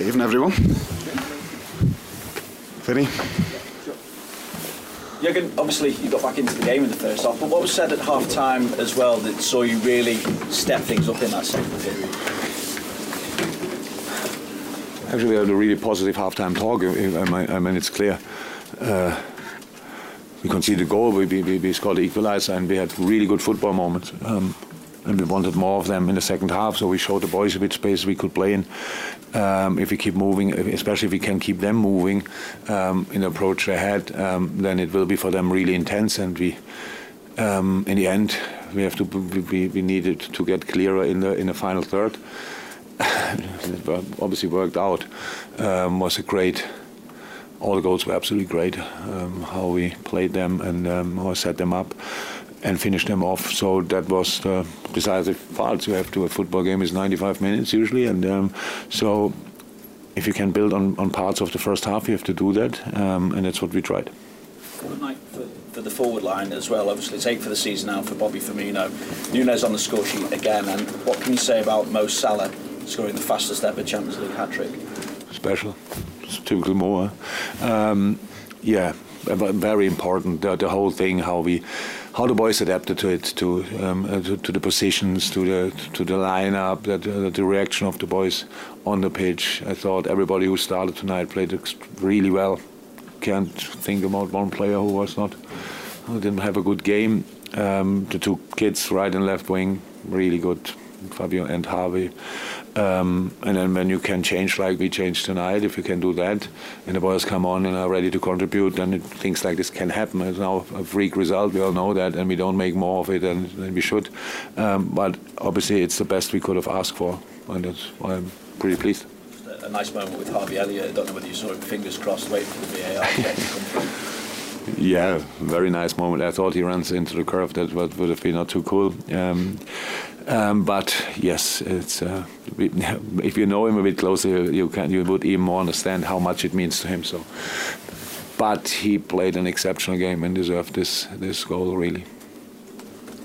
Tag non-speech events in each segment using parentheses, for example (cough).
Evening, everyone. Vinny? Jürgen, obviously you got back into the game in the first half, but what was said at half time as well that saw you really step things up in that second period? Actually, we had a really positive half-time talk. I mean, it's clear. Uh, we conceded a goal, we, we, we scored the equalizer, and we had really good football moments. Um, and we wanted more of them in the second half, so we showed the boys a bit space we could play in. Um, if we keep moving, especially if we can keep them moving um, in the approach they had, um, then it will be for them really intense. And we, um, in the end, we have to we, we needed to get clearer in the in the final third. (coughs) it obviously worked out. Um, was a great. All the goals were absolutely great. Um, how we played them and how I set them up and finish them off. So that was the decisive part. You have to a football game is 95 minutes usually, and um, so if you can build on, on parts of the first half, you have to do that, um, and that's what we tried. Good night for, for, the forward line as well. Obviously, it's eight for the season now for Bobby Firmino. Nunez on the score sheet again, and what can you say about Mo Salah scoring the fastest ever Champions League hat trick? Special, it's typical Mo. Um, yeah, very important. The, the whole thing, how we how the boys adapted to it, to um, uh, to, to, the positions, to the to the lineup, the, the, the, reaction of the boys on the pitch. I thought everybody who started tonight played really well. Can't think about one player who was not, who didn't have a good game. Um, the two kids, right and left wing, really good. Fabio and Harvey. Um, and then when you can change like we changed tonight, if you can do that, and the boys come on and are ready to contribute, then it, things like this can happen. It's now a freak result, we all know that, and we don't make more of it than, than we should. Um, but obviously, it's the best we could have asked for, and that's why I'm pretty pleased. A nice moment with Harvey Elliott. I don't know whether you saw him, fingers crossed, waiting for the VAR to come through. Yeah, very nice moment. I thought he runs into the curve. That would, would have been not too cool. Um, um, but yes, it's uh, (laughs) if you know him a bit closer, you can you would even more understand how much it means to him. So, but he played an exceptional game and deserved this this goal really.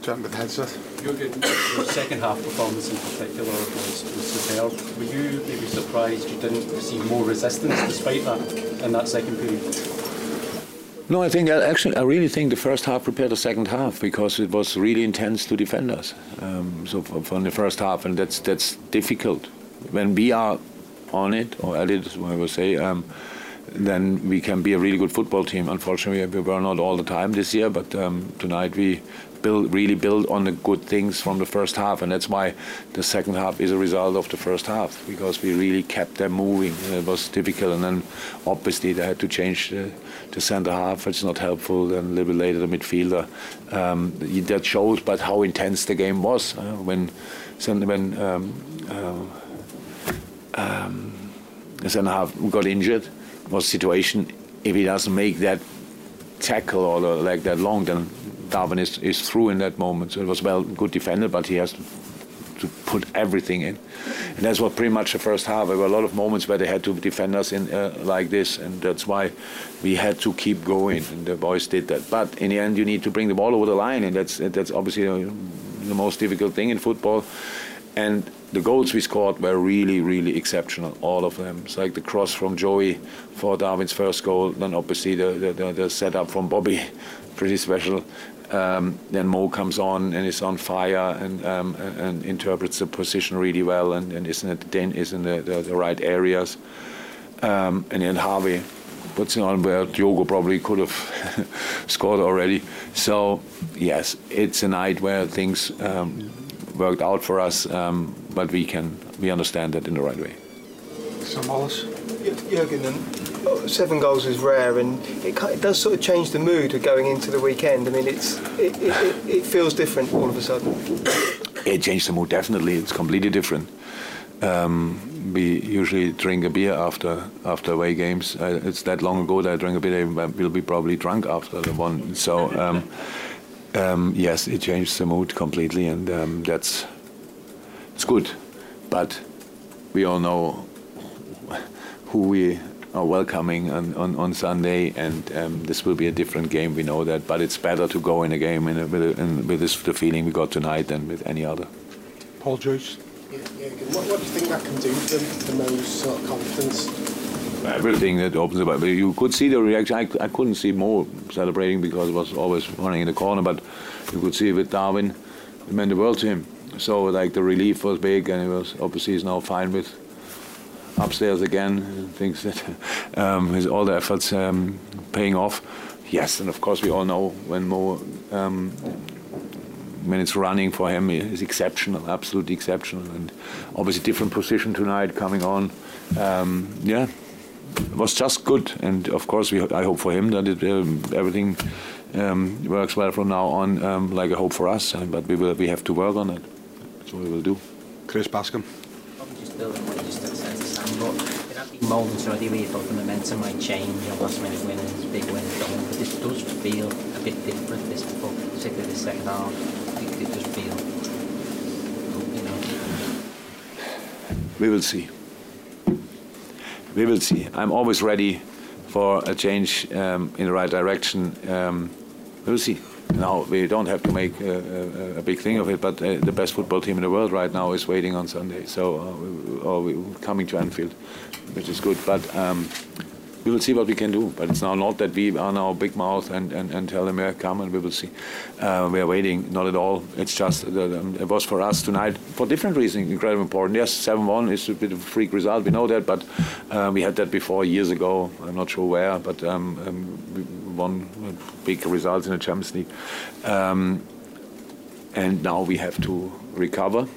John with headset. Your, your second half performance in particular was, was superb. Were you maybe surprised you didn't receive more resistance despite that in that second period? No, I think actually I really think the first half prepared the second half because it was really intense to defend us. Um, so from the first half, and that's that's difficult when we are on it or at it, I would say. Um, then we can be a really good football team. Unfortunately, we were not all the time this year, but um, tonight we build really build on the good things from the first half, and that's why the second half is a result of the first half because we really kept them moving. It was difficult, and then obviously they had to change the, the centre half. It's not helpful. Then a little bit later the midfielder. Um, that shows, but how intense the game was uh, when when um, uh, um, half got injured was situation if he doesn't make that tackle or like that long, then Darwin is, is through in that moment. So it was well good defended, but he has to, to put everything in. And that's what pretty much the first half. There were a lot of moments where they had to defend us in uh, like this, and that's why we had to keep going. And the boys did that. But in the end, you need to bring the ball over the line, and that's that's obviously the most difficult thing in football. And the goals we scored were really, really exceptional, all of them. It's like the cross from Joey for Darwin's first goal, then obviously the, the, the, the setup from Bobby, pretty special. Um, then Mo comes on and is on fire and, um, and interprets the position really well and, and is in, the, in the, the, the right areas. Um, and then Harvey puts it on where Diogo probably could have (laughs) scored already. So, yes, it's a night where things um, worked out for us, um, but we can we understand that in the right way. Sam Wallace. Jurgen, um, seven goals is rare, and it, it does sort of change the mood of going into the weekend. I mean, it's it, it, it feels different all of a sudden. It changed the mood definitely. It's completely different. Um, we usually drink a beer after after away games. Uh, it's that long ago that I drank a beer. I will be probably drunk after the one. So um, um, yes, it changed the mood completely, and um, that's it's good. But we all know who we are welcoming on, on, on Sunday, and um, this will be a different game. We know that, but it's better to go in a game in a, with, a, in, with this, the feeling we got tonight than with any other. Paul Joyce. Yeah, yeah, what, what, do you think that can do for, for Mo's sort of confidence? Everything that opens up. You could see the reaction. I, I couldn't see Mo celebrating because it was always running in the corner, but you could see with Darwin, it meant the world to him. So like the relief was big, and he was obviously he's now fine with upstairs again. Thinks that (laughs) um, his all the efforts um, paying off. Yes, and of course we all know when Mo um, when it's running for him is exceptional, absolutely exceptional, and obviously different position tonight coming on. Um, yeah, it was just good, and of course we I hope for him that it, um, everything um, works well from now on, um, like I hope for us. but we will we have to work on it. That's what we will do. Chris Bascombe. Just building what you just said to Sam, but there have been moments already where you thought the momentum might change, and last minute winners, big wins, but this does feel a bit different. This football, particularly the second half, it, it does feel, you know. We will see. We will see. I'm always ready for a change um, in the right direction. Um, we'll see. Now we don't have to make a, a, a big thing of it, but uh, the best football team in the world right now is waiting on Sunday, so uh, or we, coming to Anfield, which is good. But um, we will see what we can do. But it's now not that we are now big mouth and, and, and tell them, yeah, come and we will see. Uh, we are waiting, not at all. It's just that um, it was for us tonight, for different reasons, incredibly important. Yes, 7 1 is a bit of a freak result, we know that, but uh, we had that before years ago. I'm not sure where, but um, um, we won big results in the Champions League. Um, and now we have to recover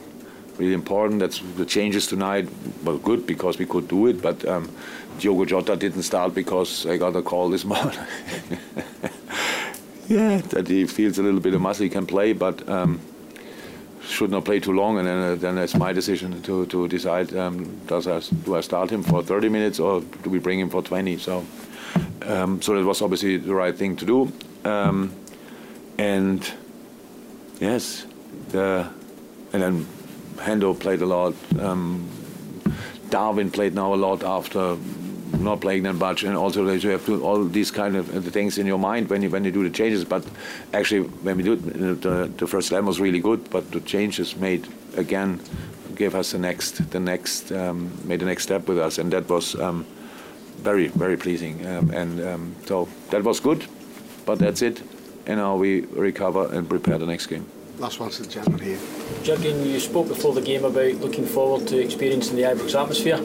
really important. That's the changes tonight were good because we could do it, but um, Diogo Jota didn't start because I got a call this (laughs) morning. yeah, that he feels a little bit of muscle, he can play, but um, should not play too long. And then, uh, then it's my decision to, to decide: um, does I, do I start him for 30 minutes or do we bring him for 20? So, um, so that was obviously the right thing to do. Um, and yes, the, and then Hendo played a lot. Um, Darwin played now a lot after not playing that much, and also you have to all these kind of things in your mind when you when you do the changes. But actually, when we do it, the, the first slam was really good, but the changes made again gave us the next the next um, made the next step with us, and that was um, very very pleasing. Um, and um, so that was good, but that's it. And now we recover and prepare the next game. Last one to the gentleman here. Jurgen, you spoke before the game about looking forward to experiencing the Ibrox atmosphere.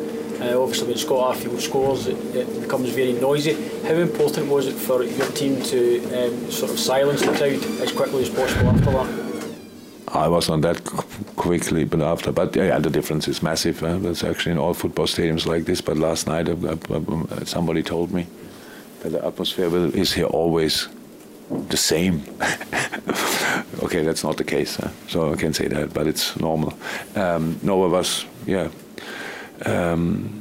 Uh, obviously, when Scott Arfield scores, it, it, becomes very noisy. How important was it for your team to um, sort of silence the crowd as quickly as possible after that? I was on that quickly, but after, but yeah, the difference is massive. Uh, it's actually in all football stadiums like this. But last night, uh, uh, somebody told me that the atmosphere is here always the same. (laughs) okay, that's not the case, huh? so I can say that, but it's normal. Um, no, it was, yeah. Um,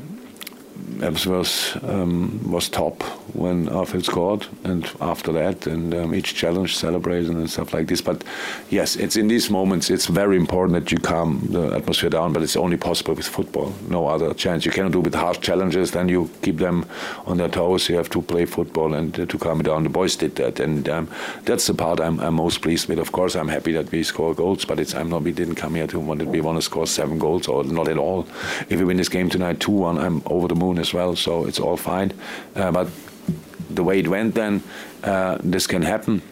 was um, was top when Arfield scored, and after that, and um, each challenge celebration and stuff like this. But yes, it's in these moments it's very important that you calm the atmosphere down. But it's only possible with football. No other chance. You cannot do with hard challenges. Then you keep them on their toes. You have to play football and uh, to calm it down. The boys did that, and um, that's the part I'm, I'm, most pleased with. Of course, I'm happy that we score goals, but it's I'm not. We didn't come here to want we want to score seven goals or not at all. If we win this game tonight two one, I'm over the moon as well. So it's all fine. Uh, but the way it went, then uh, this can happen.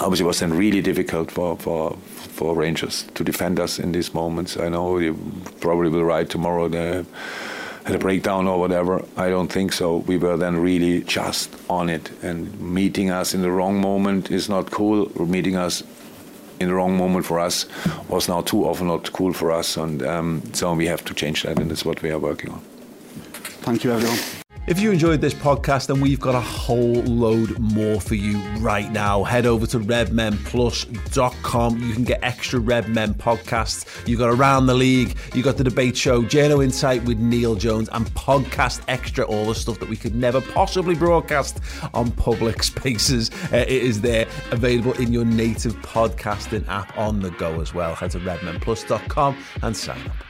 Obviously, it was then really difficult for, for for Rangers to defend us in these moments. I know you probably will write tomorrow the had a breakdown or whatever. I don't think so. We were then really just on it, and meeting us in the wrong moment is not cool. Meeting us in the wrong moment for us was now too often not cool for us, and um, so we have to change that, and that's what we are working on. Thank you, everyone. If you enjoyed this podcast, then we've got a whole load more for you right now. Head over to redmenplus.com. You can get extra Redmen podcasts. You've got Around the League, you've got the debate show, Journo Insight with Neil Jones, and podcast extra, all the stuff that we could never possibly broadcast on public (laughs) spaces. Uh, it is there, available in your native podcasting app on the go as well. Head to redmenplus.com and sign up.